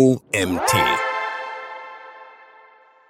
OMT.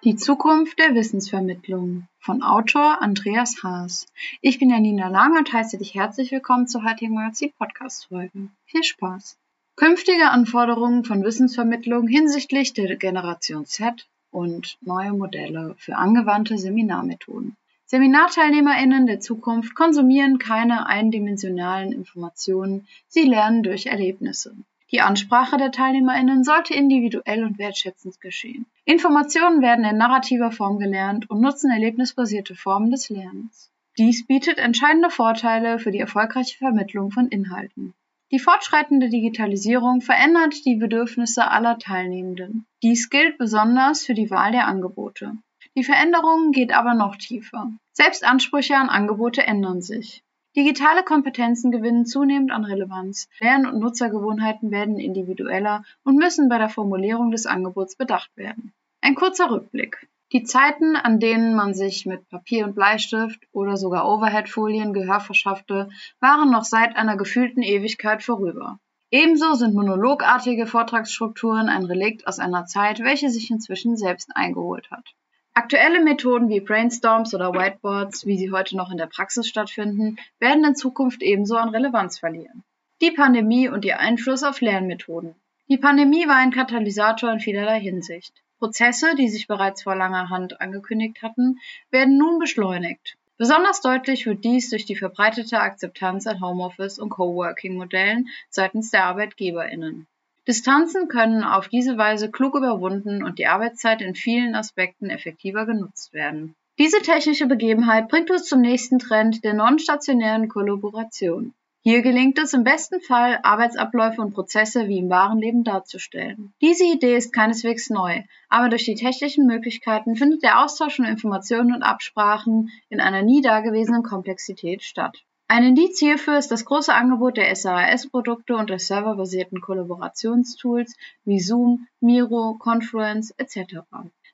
Die Zukunft der Wissensvermittlung von Autor Andreas Haas. Ich bin Janina Lange und heiße dich herzlich willkommen zur heutigen Magazin-Podcast-Folge. Viel Spaß! Künftige Anforderungen von Wissensvermittlung hinsichtlich der Generation Z und neue Modelle für angewandte Seminarmethoden. SeminarteilnehmerInnen der Zukunft konsumieren keine eindimensionalen Informationen, sie lernen durch Erlebnisse. Die Ansprache der TeilnehmerInnen sollte individuell und wertschätzend geschehen. Informationen werden in narrativer Form gelernt und nutzen erlebnisbasierte Formen des Lernens. Dies bietet entscheidende Vorteile für die erfolgreiche Vermittlung von Inhalten. Die fortschreitende Digitalisierung verändert die Bedürfnisse aller Teilnehmenden. Dies gilt besonders für die Wahl der Angebote. Die Veränderung geht aber noch tiefer. Selbst Ansprüche an Angebote ändern sich. Digitale Kompetenzen gewinnen zunehmend an Relevanz. Lern- und Nutzergewohnheiten werden individueller und müssen bei der Formulierung des Angebots bedacht werden. Ein kurzer Rückblick. Die Zeiten, an denen man sich mit Papier und Bleistift oder sogar Overhead-Folien Gehör verschaffte, waren noch seit einer gefühlten Ewigkeit vorüber. Ebenso sind monologartige Vortragsstrukturen ein Relikt aus einer Zeit, welche sich inzwischen selbst eingeholt hat. Aktuelle Methoden wie Brainstorms oder Whiteboards, wie sie heute noch in der Praxis stattfinden, werden in Zukunft ebenso an Relevanz verlieren. Die Pandemie und ihr Einfluss auf Lernmethoden. Die Pandemie war ein Katalysator in vielerlei Hinsicht. Prozesse, die sich bereits vor langer Hand angekündigt hatten, werden nun beschleunigt. Besonders deutlich wird dies durch die verbreitete Akzeptanz an Homeoffice und Coworking-Modellen seitens der ArbeitgeberInnen. Distanzen können auf diese Weise klug überwunden und die Arbeitszeit in vielen Aspekten effektiver genutzt werden. Diese technische Begebenheit bringt uns zum nächsten Trend der non-stationären Kollaboration. Hier gelingt es im besten Fall, Arbeitsabläufe und Prozesse wie im wahren Leben darzustellen. Diese Idee ist keineswegs neu, aber durch die technischen Möglichkeiten findet der Austausch von Informationen und Absprachen in einer nie dagewesenen Komplexität statt. Ein Indiz hierfür ist das große Angebot der SaaS-Produkte und der serverbasierten Kollaborationstools wie Zoom, Miro, Confluence etc.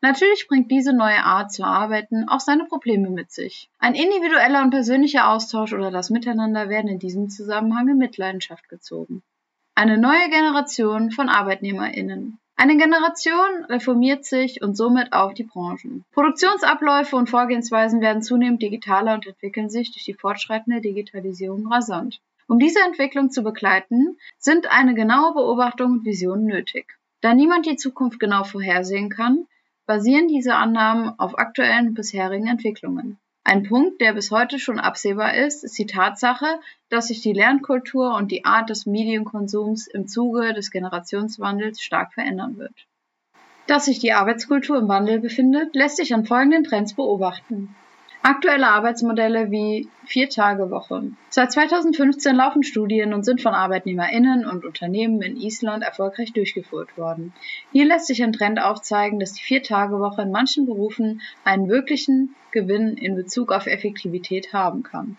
Natürlich bringt diese neue Art zu arbeiten auch seine Probleme mit sich. Ein individueller und persönlicher Austausch oder das Miteinander werden in diesem Zusammenhang in Mitleidenschaft gezogen. Eine neue Generation von ArbeitnehmerInnen. Eine Generation reformiert sich und somit auch die Branchen. Produktionsabläufe und Vorgehensweisen werden zunehmend digitaler und entwickeln sich durch die fortschreitende Digitalisierung rasant. Um diese Entwicklung zu begleiten, sind eine genaue Beobachtung und Vision nötig. Da niemand die Zukunft genau vorhersehen kann, basieren diese Annahmen auf aktuellen bisherigen Entwicklungen. Ein Punkt, der bis heute schon absehbar ist, ist die Tatsache, dass sich die Lernkultur und die Art des Medienkonsums im Zuge des Generationswandels stark verändern wird. Dass sich die Arbeitskultur im Wandel befindet, lässt sich an folgenden Trends beobachten. Aktuelle Arbeitsmodelle wie Vier-Tage-Woche. Seit 2015 laufen Studien und sind von ArbeitnehmerInnen und Unternehmen in Island erfolgreich durchgeführt worden. Hier lässt sich ein Trend aufzeigen, dass die Vier-Tage-Woche in manchen Berufen einen wirklichen Gewinn in Bezug auf Effektivität haben kann.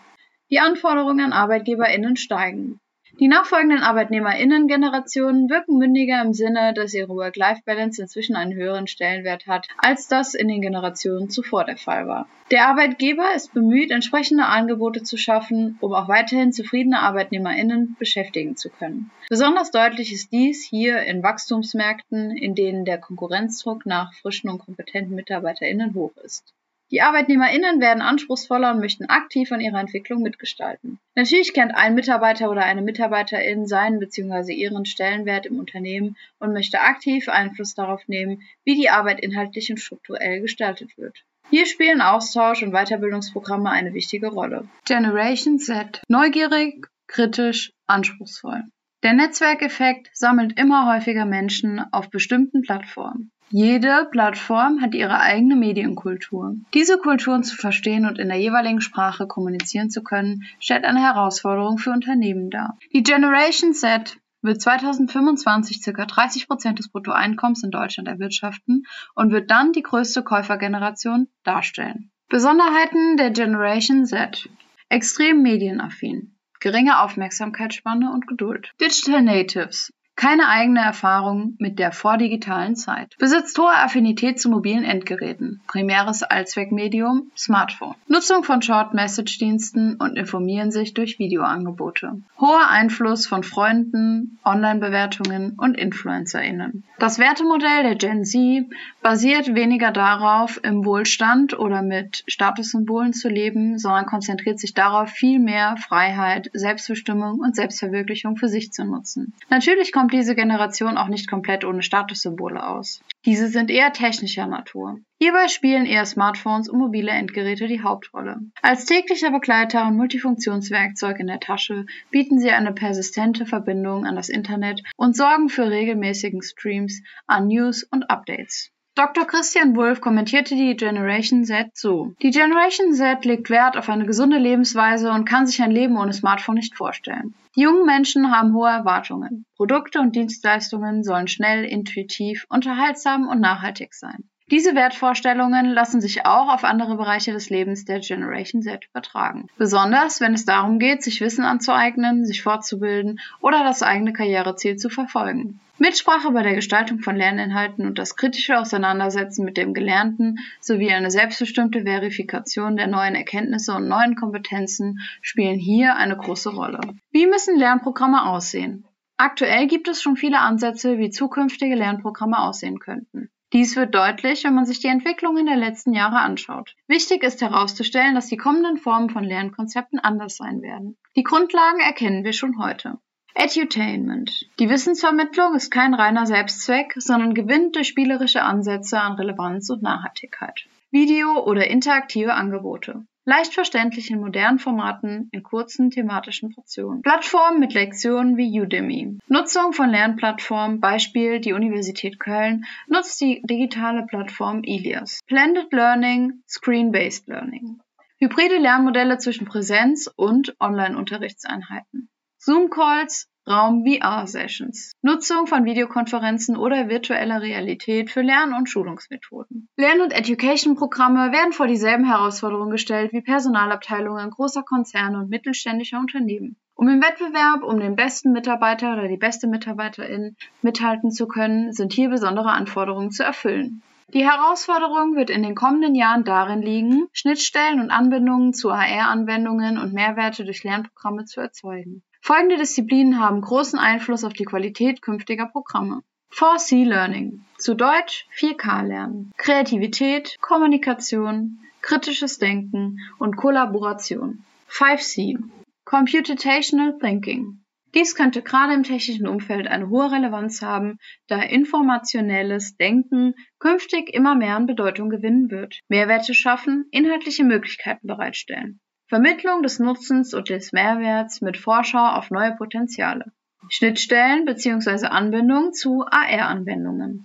Die Anforderungen an ArbeitgeberInnen steigen. Die nachfolgenden ArbeitnehmerInnen-Generationen wirken mündiger im Sinne, dass ihre Work-Life-Balance inzwischen einen höheren Stellenwert hat, als das in den Generationen zuvor der Fall war. Der Arbeitgeber ist bemüht, entsprechende Angebote zu schaffen, um auch weiterhin zufriedene ArbeitnehmerInnen beschäftigen zu können. Besonders deutlich ist dies hier in Wachstumsmärkten, in denen der Konkurrenzdruck nach frischen und kompetenten MitarbeiterInnen hoch ist. Die ArbeitnehmerInnen werden anspruchsvoller und möchten aktiv an ihrer Entwicklung mitgestalten. Natürlich kennt ein Mitarbeiter oder eine Mitarbeiterin seinen bzw. ihren Stellenwert im Unternehmen und möchte aktiv Einfluss darauf nehmen, wie die Arbeit inhaltlich und strukturell gestaltet wird. Hier spielen Austausch und Weiterbildungsprogramme eine wichtige Rolle. Generation Z. Neugierig, kritisch, anspruchsvoll. Der Netzwerkeffekt sammelt immer häufiger Menschen auf bestimmten Plattformen. Jede Plattform hat ihre eigene Medienkultur. Diese Kulturen zu verstehen und in der jeweiligen Sprache kommunizieren zu können, stellt eine Herausforderung für Unternehmen dar. Die Generation Z wird 2025 ca. 30 Prozent des Bruttoeinkommens in Deutschland erwirtschaften und wird dann die größte Käufergeneration darstellen. Besonderheiten der Generation Z. Extrem medienaffin, geringe Aufmerksamkeitsspanne und Geduld. Digital Natives keine eigene Erfahrung mit der vordigitalen Zeit, besitzt hohe Affinität zu mobilen Endgeräten, primäres Allzweckmedium Smartphone, Nutzung von Short-Message-Diensten und informieren sich durch Videoangebote, hoher Einfluss von Freunden, Online-Bewertungen und InfluencerInnen. Das Wertemodell der Gen Z basiert weniger darauf, im Wohlstand oder mit Statussymbolen zu leben, sondern konzentriert sich darauf, viel mehr Freiheit, Selbstbestimmung und Selbstverwirklichung für sich zu nutzen. Natürlich kommt diese Generation auch nicht komplett ohne Statussymbole aus. Diese sind eher technischer Natur. Hierbei spielen eher Smartphones und mobile Endgeräte die Hauptrolle. Als täglicher Begleiter und Multifunktionswerkzeug in der Tasche bieten sie eine persistente Verbindung an das Internet und sorgen für regelmäßigen Streams an News und Updates. Dr. Christian Wolf kommentierte die Generation Z so. Die Generation Z legt Wert auf eine gesunde Lebensweise und kann sich ein Leben ohne Smartphone nicht vorstellen. Die jungen Menschen haben hohe Erwartungen. Produkte und Dienstleistungen sollen schnell, intuitiv, unterhaltsam und nachhaltig sein. Diese Wertvorstellungen lassen sich auch auf andere Bereiche des Lebens der Generation Z übertragen. Besonders wenn es darum geht, sich Wissen anzueignen, sich fortzubilden oder das eigene Karriereziel zu verfolgen. Mitsprache bei der Gestaltung von Lerninhalten und das kritische Auseinandersetzen mit dem Gelernten sowie eine selbstbestimmte Verifikation der neuen Erkenntnisse und neuen Kompetenzen spielen hier eine große Rolle. Wie müssen Lernprogramme aussehen? Aktuell gibt es schon viele Ansätze, wie zukünftige Lernprogramme aussehen könnten. Dies wird deutlich, wenn man sich die Entwicklungen der letzten Jahre anschaut. Wichtig ist herauszustellen, dass die kommenden Formen von Lernkonzepten anders sein werden. Die Grundlagen erkennen wir schon heute. Edutainment. Die Wissensvermittlung ist kein reiner Selbstzweck, sondern gewinnt durch spielerische Ansätze an Relevanz und Nachhaltigkeit. Video- oder interaktive Angebote leicht verständlich in modernen Formaten in kurzen thematischen Portionen. Plattformen mit Lektionen wie Udemy. Nutzung von Lernplattformen, Beispiel die Universität Köln, nutzt die digitale Plattform Ilias. Blended Learning, Screen-Based Learning. Hybride Lernmodelle zwischen Präsenz- und Online-Unterrichtseinheiten. Zoom-Calls, Raum VR-Sessions, Nutzung von Videokonferenzen oder virtueller Realität für Lern- und Schulungsmethoden. Lern- und Education-Programme werden vor dieselben Herausforderungen gestellt wie Personalabteilungen großer Konzerne und mittelständischer Unternehmen. Um im Wettbewerb um den besten Mitarbeiter oder die beste Mitarbeiterin mithalten zu können, sind hier besondere Anforderungen zu erfüllen. Die Herausforderung wird in den kommenden Jahren darin liegen, Schnittstellen und Anbindungen zu AR-Anwendungen und Mehrwerte durch Lernprogramme zu erzeugen. Folgende Disziplinen haben großen Einfluss auf die Qualität künftiger Programme. 4C Learning, zu Deutsch 4K Lernen, Kreativität, Kommunikation, kritisches Denken und Kollaboration. 5C, Computational Thinking. Dies könnte gerade im technischen Umfeld eine hohe Relevanz haben, da informationelles Denken künftig immer mehr an Bedeutung gewinnen wird. Mehrwerte schaffen, inhaltliche Möglichkeiten bereitstellen. Vermittlung des Nutzens und des Mehrwerts mit Vorschau auf neue Potenziale. Schnittstellen bzw. Anbindung zu AR-Anwendungen.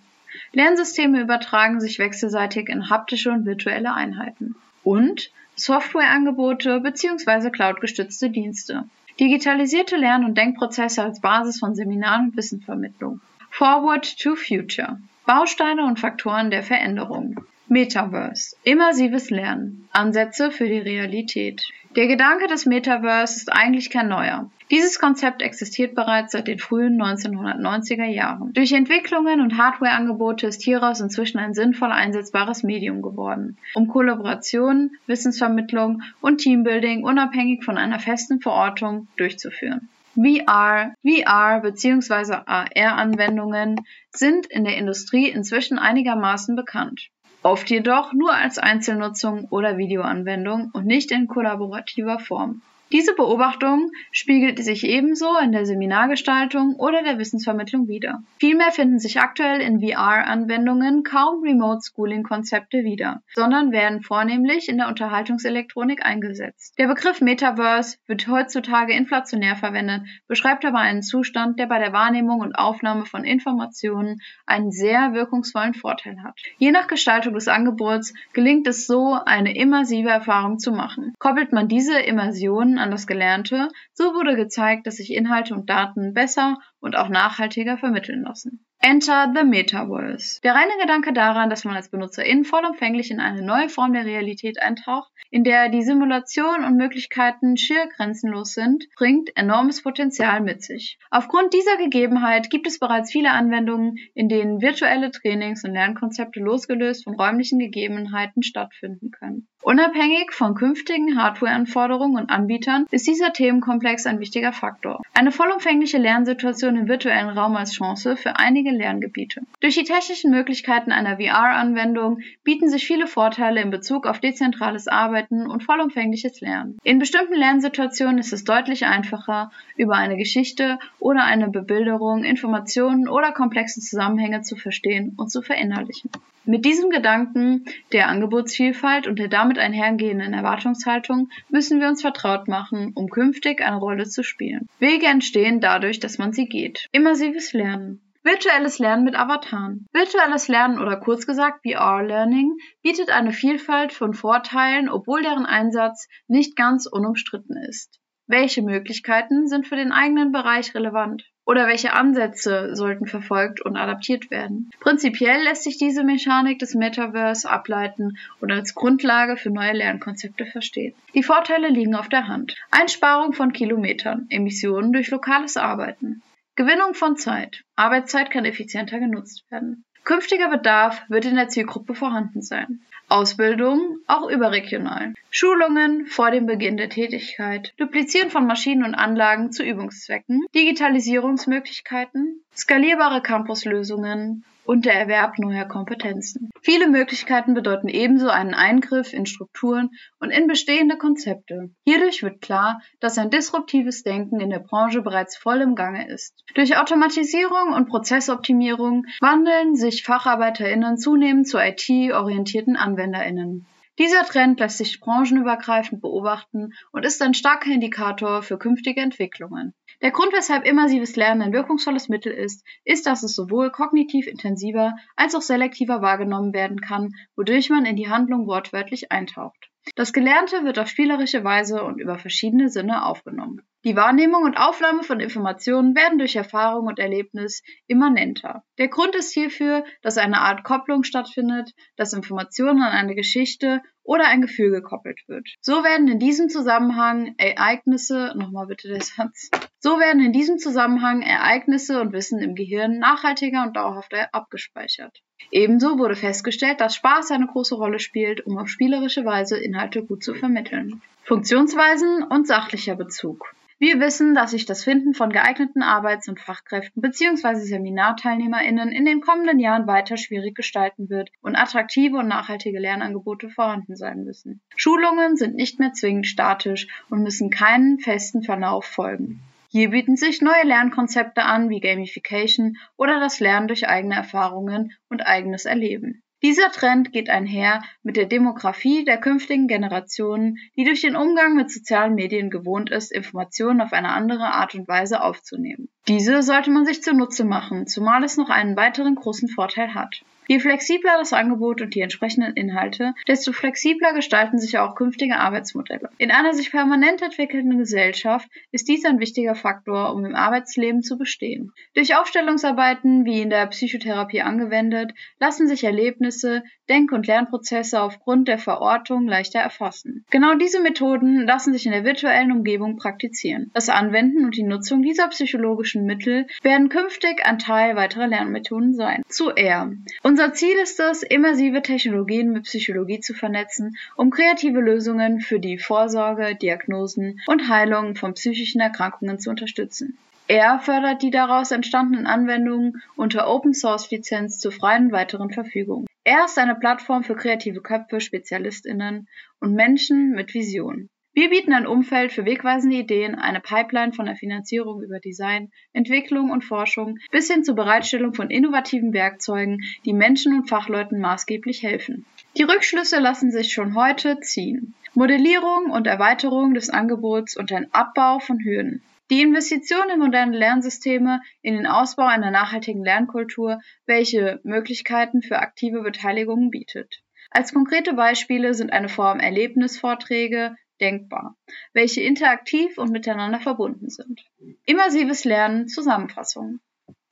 Lernsysteme übertragen sich wechselseitig in haptische und virtuelle Einheiten. Und Softwareangebote bzw. cloudgestützte Dienste. Digitalisierte Lern- und Denkprozesse als Basis von Seminaren und Wissensvermittlung. Forward to Future. Bausteine und Faktoren der Veränderung. Metaverse. Immersives Lernen. Ansätze für die Realität. Der Gedanke des Metaverse ist eigentlich kein neuer. Dieses Konzept existiert bereits seit den frühen 1990er Jahren. Durch Entwicklungen und Hardwareangebote ist hieraus inzwischen ein sinnvoll einsetzbares Medium geworden, um Kollaboration, Wissensvermittlung und Teambuilding unabhängig von einer festen Verortung durchzuführen. VR, VR bzw. AR-Anwendungen sind in der Industrie inzwischen einigermaßen bekannt oft jedoch nur als Einzelnutzung oder Videoanwendung und nicht in kollaborativer Form. Diese Beobachtung spiegelt sich ebenso in der Seminargestaltung oder der Wissensvermittlung wider. Vielmehr finden sich aktuell in VR-Anwendungen kaum Remote-Schooling-Konzepte wieder, sondern werden vornehmlich in der Unterhaltungselektronik eingesetzt. Der Begriff Metaverse wird heutzutage inflationär verwendet, beschreibt aber einen Zustand, der bei der Wahrnehmung und Aufnahme von Informationen einen sehr wirkungsvollen Vorteil hat. Je nach Gestaltung des Angebots gelingt es so, eine immersive Erfahrung zu machen. Koppelt man diese Immersion an das Gelernte, so wurde gezeigt, dass sich Inhalte und Daten besser und auch nachhaltiger vermitteln lassen. Enter the Metaverse. Der reine Gedanke daran, dass man als Benutzerin vollumfänglich in eine neue Form der Realität eintaucht, in der die Simulation und Möglichkeiten schier grenzenlos sind, bringt enormes Potenzial mit sich. Aufgrund dieser Gegebenheit gibt es bereits viele Anwendungen, in denen virtuelle Trainings und Lernkonzepte losgelöst von räumlichen Gegebenheiten stattfinden können. Unabhängig von künftigen Hardwareanforderungen und Anbietern ist dieser Themenkomplex ein wichtiger Faktor. Eine vollumfängliche Lernsituation im virtuellen Raum als Chance für einige Lerngebiete. Durch die technischen Möglichkeiten einer VR-Anwendung bieten sich viele Vorteile in Bezug auf dezentrales Arbeiten und vollumfängliches Lernen. In bestimmten Lernsituationen ist es deutlich einfacher, über eine Geschichte oder eine Bebilderung Informationen oder komplexe Zusammenhänge zu verstehen und zu verinnerlichen. Mit diesem Gedanken der Angebotsvielfalt und der damit einhergehenden Erwartungshaltung müssen wir uns vertraut machen, um künftig eine Rolle zu spielen. Wege entstehen dadurch, dass man sie geht. Immersives Lernen. Virtuelles Lernen mit Avataren. Virtuelles Lernen oder kurz gesagt VR-Learning bietet eine Vielfalt von Vorteilen, obwohl deren Einsatz nicht ganz unumstritten ist. Welche Möglichkeiten sind für den eigenen Bereich relevant? Oder welche Ansätze sollten verfolgt und adaptiert werden? Prinzipiell lässt sich diese Mechanik des Metaverse ableiten und als Grundlage für neue Lernkonzepte verstehen. Die Vorteile liegen auf der Hand. Einsparung von Kilometern, Emissionen durch lokales Arbeiten. Gewinnung von Zeit. Arbeitszeit kann effizienter genutzt werden. Künftiger Bedarf wird in der Zielgruppe vorhanden sein. Ausbildung, auch überregional. Schulungen vor dem Beginn der Tätigkeit. Duplizieren von Maschinen und Anlagen zu Übungszwecken. Digitalisierungsmöglichkeiten. Skalierbare Campuslösungen und der Erwerb neuer Kompetenzen. Viele Möglichkeiten bedeuten ebenso einen Eingriff in Strukturen und in bestehende Konzepte. Hierdurch wird klar, dass ein disruptives Denken in der Branche bereits voll im Gange ist. Durch Automatisierung und Prozessoptimierung wandeln sich Facharbeiterinnen zunehmend zu IT-orientierten Anwenderinnen. Dieser Trend lässt sich branchenübergreifend beobachten und ist ein starker Indikator für künftige Entwicklungen. Der Grund, weshalb immersives Lernen ein wirkungsvolles Mittel ist, ist, dass es sowohl kognitiv intensiver als auch selektiver wahrgenommen werden kann, wodurch man in die Handlung wortwörtlich eintaucht. Das Gelernte wird auf spielerische Weise und über verschiedene Sinne aufgenommen. Die Wahrnehmung und Aufnahme von Informationen werden durch Erfahrung und Erlebnis immanenter. Der Grund ist hierfür, dass eine Art Kopplung stattfindet, dass Informationen an eine Geschichte oder ein Gefühl gekoppelt wird. So werden in diesem Zusammenhang Ereignisse, nochmal bitte der Satz, so werden in diesem Zusammenhang Ereignisse und Wissen im Gehirn nachhaltiger und dauerhafter abgespeichert. Ebenso wurde festgestellt, dass Spaß eine große Rolle spielt, um auf spielerische Weise Inhalte gut zu vermitteln. Funktionsweisen und sachlicher Bezug. Wir wissen, dass sich das Finden von geeigneten Arbeits- und Fachkräften bzw. SeminarteilnehmerInnen in den kommenden Jahren weiter schwierig gestalten wird und attraktive und nachhaltige Lernangebote vorhanden sein müssen. Schulungen sind nicht mehr zwingend statisch und müssen keinen festen Verlauf folgen. Hier bieten sich neue Lernkonzepte an wie Gamification oder das Lernen durch eigene Erfahrungen und eigenes Erleben. Dieser Trend geht einher mit der Demografie der künftigen Generationen, die durch den Umgang mit sozialen Medien gewohnt ist, Informationen auf eine andere Art und Weise aufzunehmen. Diese sollte man sich zunutze machen, zumal es noch einen weiteren großen Vorteil hat. Je flexibler das Angebot und die entsprechenden Inhalte, desto flexibler gestalten sich auch künftige Arbeitsmodelle. In einer sich permanent entwickelnden Gesellschaft ist dies ein wichtiger Faktor, um im Arbeitsleben zu bestehen. Durch Aufstellungsarbeiten, wie in der Psychotherapie angewendet, lassen sich Erlebnisse, Denk- und Lernprozesse aufgrund der Verortung leichter erfassen. Genau diese Methoden lassen sich in der virtuellen Umgebung praktizieren. Das Anwenden und die Nutzung dieser psychologischen Mittel werden künftig ein Teil weiterer Lernmethoden sein. Zu R. Unser Ziel ist es, immersive Technologien mit Psychologie zu vernetzen, um kreative Lösungen für die Vorsorge, Diagnosen und Heilung von psychischen Erkrankungen zu unterstützen. Er fördert die daraus entstandenen Anwendungen unter Open Source Lizenz zur freien weiteren Verfügung. Er ist eine Plattform für kreative Köpfe, Spezialistinnen und Menschen mit Vision. Wir bieten ein Umfeld für wegweisende Ideen, eine Pipeline von der Finanzierung über Design, Entwicklung und Forschung bis hin zur Bereitstellung von innovativen Werkzeugen, die Menschen und Fachleuten maßgeblich helfen. Die Rückschlüsse lassen sich schon heute ziehen. Modellierung und Erweiterung des Angebots und ein Abbau von Hürden. Die Investition in moderne Lernsysteme, in den Ausbau einer nachhaltigen Lernkultur, welche Möglichkeiten für aktive Beteiligung bietet. Als konkrete Beispiele sind eine Form Erlebnisvorträge, denkbar, welche interaktiv und miteinander verbunden sind. Immersives Lernen Zusammenfassung.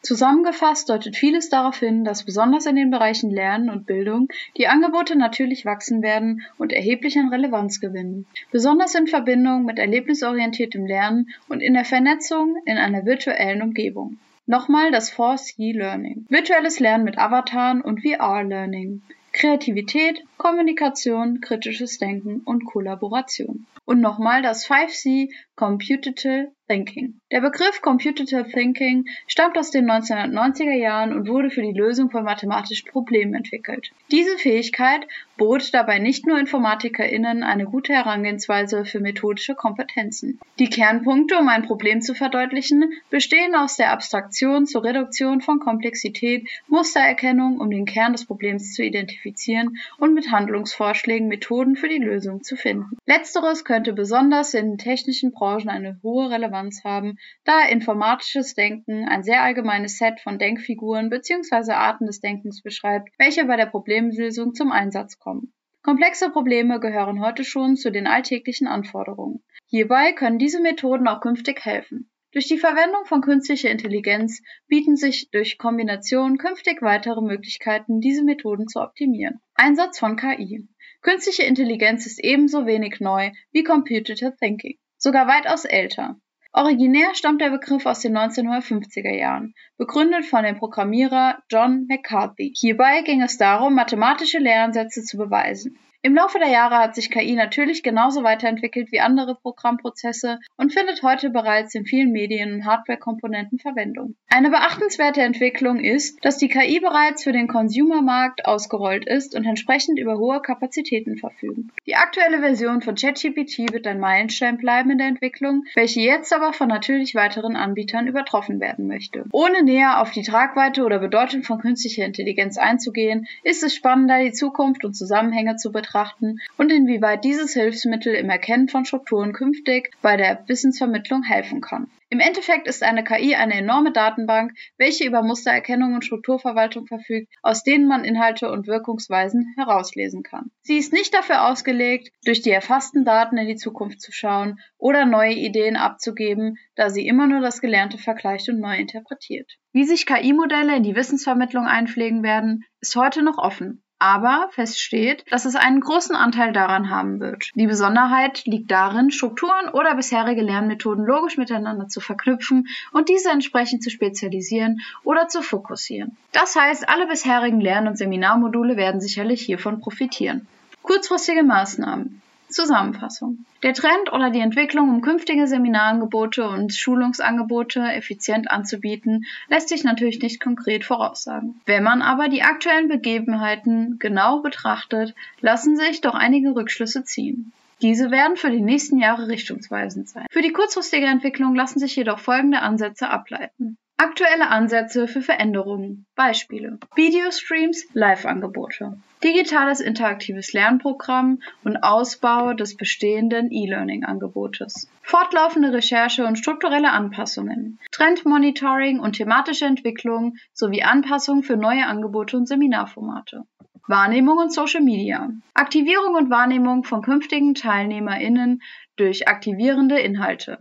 Zusammengefasst deutet vieles darauf hin, dass besonders in den Bereichen Lernen und Bildung die Angebote natürlich wachsen werden und erheblich an Relevanz gewinnen, besonders in Verbindung mit erlebnisorientiertem Lernen und in der Vernetzung in einer virtuellen Umgebung. Nochmal das 4C Learning. Virtuelles Lernen mit Avataren und VR Learning. Kreativität, Kommunikation, kritisches Denken und Kollaboration. Und nochmal das 5C Computative Thinking. Der Begriff Computative Thinking stammt aus den 1990er Jahren und wurde für die Lösung von mathematischen Problemen entwickelt. Diese Fähigkeit bot dabei nicht nur InformatikerInnen eine gute Herangehensweise für methodische Kompetenzen. Die Kernpunkte, um ein Problem zu verdeutlichen, bestehen aus der Abstraktion zur Reduktion von Komplexität, Mustererkennung, um den Kern des Problems zu identifizieren und mit Handlungsvorschlägen Methoden für die Lösung zu finden. Letzteres könnte besonders in technischen Branchen eine hohe Relevanz haben, da informatisches Denken ein sehr allgemeines Set von Denkfiguren bzw. Arten des Denkens beschreibt, welche bei der Problemlösung zum Einsatz kommen. Komplexe Probleme gehören heute schon zu den alltäglichen Anforderungen. Hierbei können diese Methoden auch künftig helfen. Durch die Verwendung von künstlicher Intelligenz bieten sich durch Kombination künftig weitere Möglichkeiten, diese Methoden zu optimieren. Einsatz von KI. Künstliche Intelligenz ist ebenso wenig neu wie Computer Thinking sogar weitaus älter. Originär stammt der Begriff aus den 1950er Jahren, begründet von dem Programmierer John McCarthy. Hierbei ging es darum, mathematische Lehransätze zu beweisen. Im Laufe der Jahre hat sich KI natürlich genauso weiterentwickelt wie andere Programmprozesse und findet heute bereits in vielen Medien und Hardware-Komponenten Verwendung. Eine beachtenswerte Entwicklung ist, dass die KI bereits für den Consumer-Markt ausgerollt ist und entsprechend über hohe Kapazitäten verfügen. Die aktuelle Version von ChatGPT wird ein Meilenstein bleiben in der Entwicklung, welche jetzt aber von natürlich weiteren Anbietern übertroffen werden möchte. Ohne näher auf die Tragweite oder Bedeutung von künstlicher Intelligenz einzugehen, ist es spannender, die Zukunft und Zusammenhänge zu betrachten betrachten und inwieweit dieses Hilfsmittel im Erkennen von Strukturen künftig bei der Wissensvermittlung helfen kann. Im Endeffekt ist eine KI eine enorme Datenbank, welche über Mustererkennung und Strukturverwaltung verfügt, aus denen man Inhalte und Wirkungsweisen herauslesen kann. Sie ist nicht dafür ausgelegt, durch die erfassten Daten in die Zukunft zu schauen oder neue Ideen abzugeben, da sie immer nur das Gelernte vergleicht und neu interpretiert. Wie sich KI-Modelle in die Wissensvermittlung einpflegen werden, ist heute noch offen. Aber fest steht, dass es einen großen Anteil daran haben wird. Die Besonderheit liegt darin, Strukturen oder bisherige Lernmethoden logisch miteinander zu verknüpfen und diese entsprechend zu spezialisieren oder zu fokussieren. Das heißt, alle bisherigen Lern- und Seminarmodule werden sicherlich hiervon profitieren. Kurzfristige Maßnahmen. Zusammenfassung. Der Trend oder die Entwicklung, um künftige Seminarangebote und Schulungsangebote effizient anzubieten, lässt sich natürlich nicht konkret voraussagen. Wenn man aber die aktuellen Begebenheiten genau betrachtet, lassen sich doch einige Rückschlüsse ziehen. Diese werden für die nächsten Jahre richtungsweisend sein. Für die kurzfristige Entwicklung lassen sich jedoch folgende Ansätze ableiten. Aktuelle Ansätze für Veränderungen. Beispiele. Videostreams, Live-Angebote. Digitales interaktives Lernprogramm und Ausbau des bestehenden E-Learning-Angebotes. Fortlaufende Recherche und strukturelle Anpassungen. Trendmonitoring und thematische Entwicklung sowie Anpassungen für neue Angebote und Seminarformate. Wahrnehmung und Social Media. Aktivierung und Wahrnehmung von künftigen TeilnehmerInnen durch aktivierende Inhalte.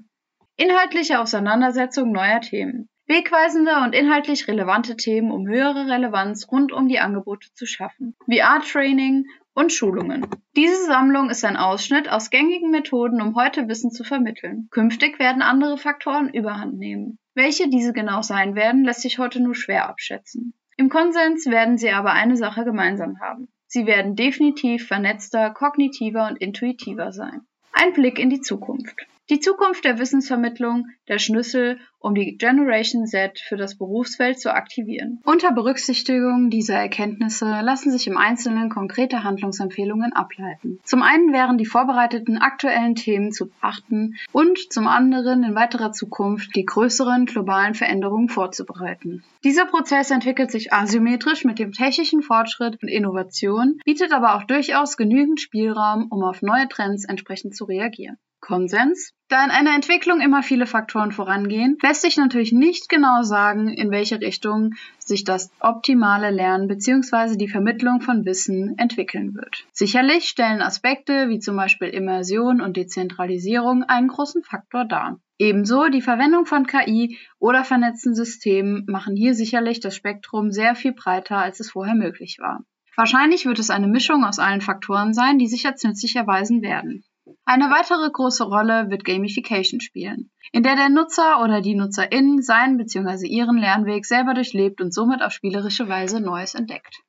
Inhaltliche Auseinandersetzung neuer Themen. Wegweisende und inhaltlich relevante Themen, um höhere Relevanz rund um die Angebote zu schaffen. VR-Training und Schulungen. Diese Sammlung ist ein Ausschnitt aus gängigen Methoden, um heute Wissen zu vermitteln. Künftig werden andere Faktoren überhand nehmen. Welche diese genau sein werden, lässt sich heute nur schwer abschätzen. Im Konsens werden sie aber eine Sache gemeinsam haben. Sie werden definitiv vernetzter, kognitiver und intuitiver sein. Ein Blick in die Zukunft. Die Zukunft der Wissensvermittlung, der Schlüssel, um die Generation Z für das Berufsfeld zu aktivieren. Unter Berücksichtigung dieser Erkenntnisse lassen sich im Einzelnen konkrete Handlungsempfehlungen ableiten. Zum einen wären die vorbereiteten aktuellen Themen zu beachten und zum anderen in weiterer Zukunft die größeren globalen Veränderungen vorzubereiten. Dieser Prozess entwickelt sich asymmetrisch mit dem technischen Fortschritt und Innovation, bietet aber auch durchaus genügend Spielraum, um auf neue Trends entsprechend zu reagieren. Konsens? Da in einer Entwicklung immer viele Faktoren vorangehen, lässt sich natürlich nicht genau sagen, in welche Richtung sich das optimale Lernen bzw. die Vermittlung von Wissen entwickeln wird. Sicherlich stellen Aspekte wie zum Beispiel Immersion und Dezentralisierung einen großen Faktor dar. Ebenso die Verwendung von KI oder vernetzten Systemen machen hier sicherlich das Spektrum sehr viel breiter, als es vorher möglich war. Wahrscheinlich wird es eine Mischung aus allen Faktoren sein, die sich als nützlich erweisen werden. Eine weitere große Rolle wird Gamification spielen, in der der Nutzer oder die Nutzerin seinen bzw. ihren Lernweg selber durchlebt und somit auf spielerische Weise Neues entdeckt.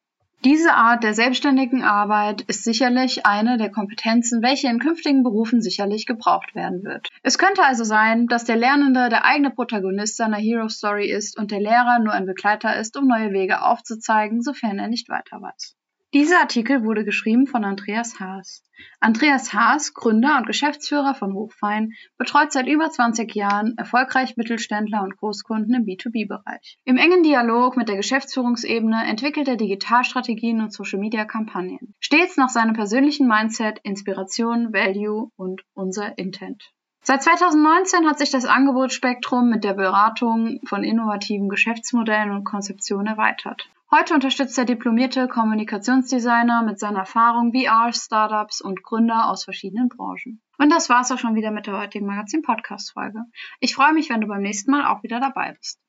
Diese Art der selbstständigen Arbeit ist sicherlich eine der Kompetenzen, welche in künftigen Berufen sicherlich gebraucht werden wird. Es könnte also sein, dass der Lernende der eigene Protagonist seiner Hero Story ist und der Lehrer nur ein Begleiter ist, um neue Wege aufzuzeigen, sofern er nicht weiter weiß. Dieser Artikel wurde geschrieben von Andreas Haas. Andreas Haas, Gründer und Geschäftsführer von Hochfein, betreut seit über 20 Jahren erfolgreich Mittelständler und Großkunden im B2B-Bereich. Im engen Dialog mit der Geschäftsführungsebene entwickelt er Digitalstrategien und Social-Media-Kampagnen. Stets nach seinem persönlichen Mindset, Inspiration, Value und unser Intent. Seit 2019 hat sich das Angebotsspektrum mit der Beratung von innovativen Geschäftsmodellen und Konzeptionen erweitert. Heute unterstützt der diplomierte Kommunikationsdesigner mit seiner Erfahrung VR, Startups und Gründer aus verschiedenen Branchen. Und das war's auch schon wieder mit der heutigen Magazin-Podcast-Folge. Ich freue mich, wenn du beim nächsten Mal auch wieder dabei bist.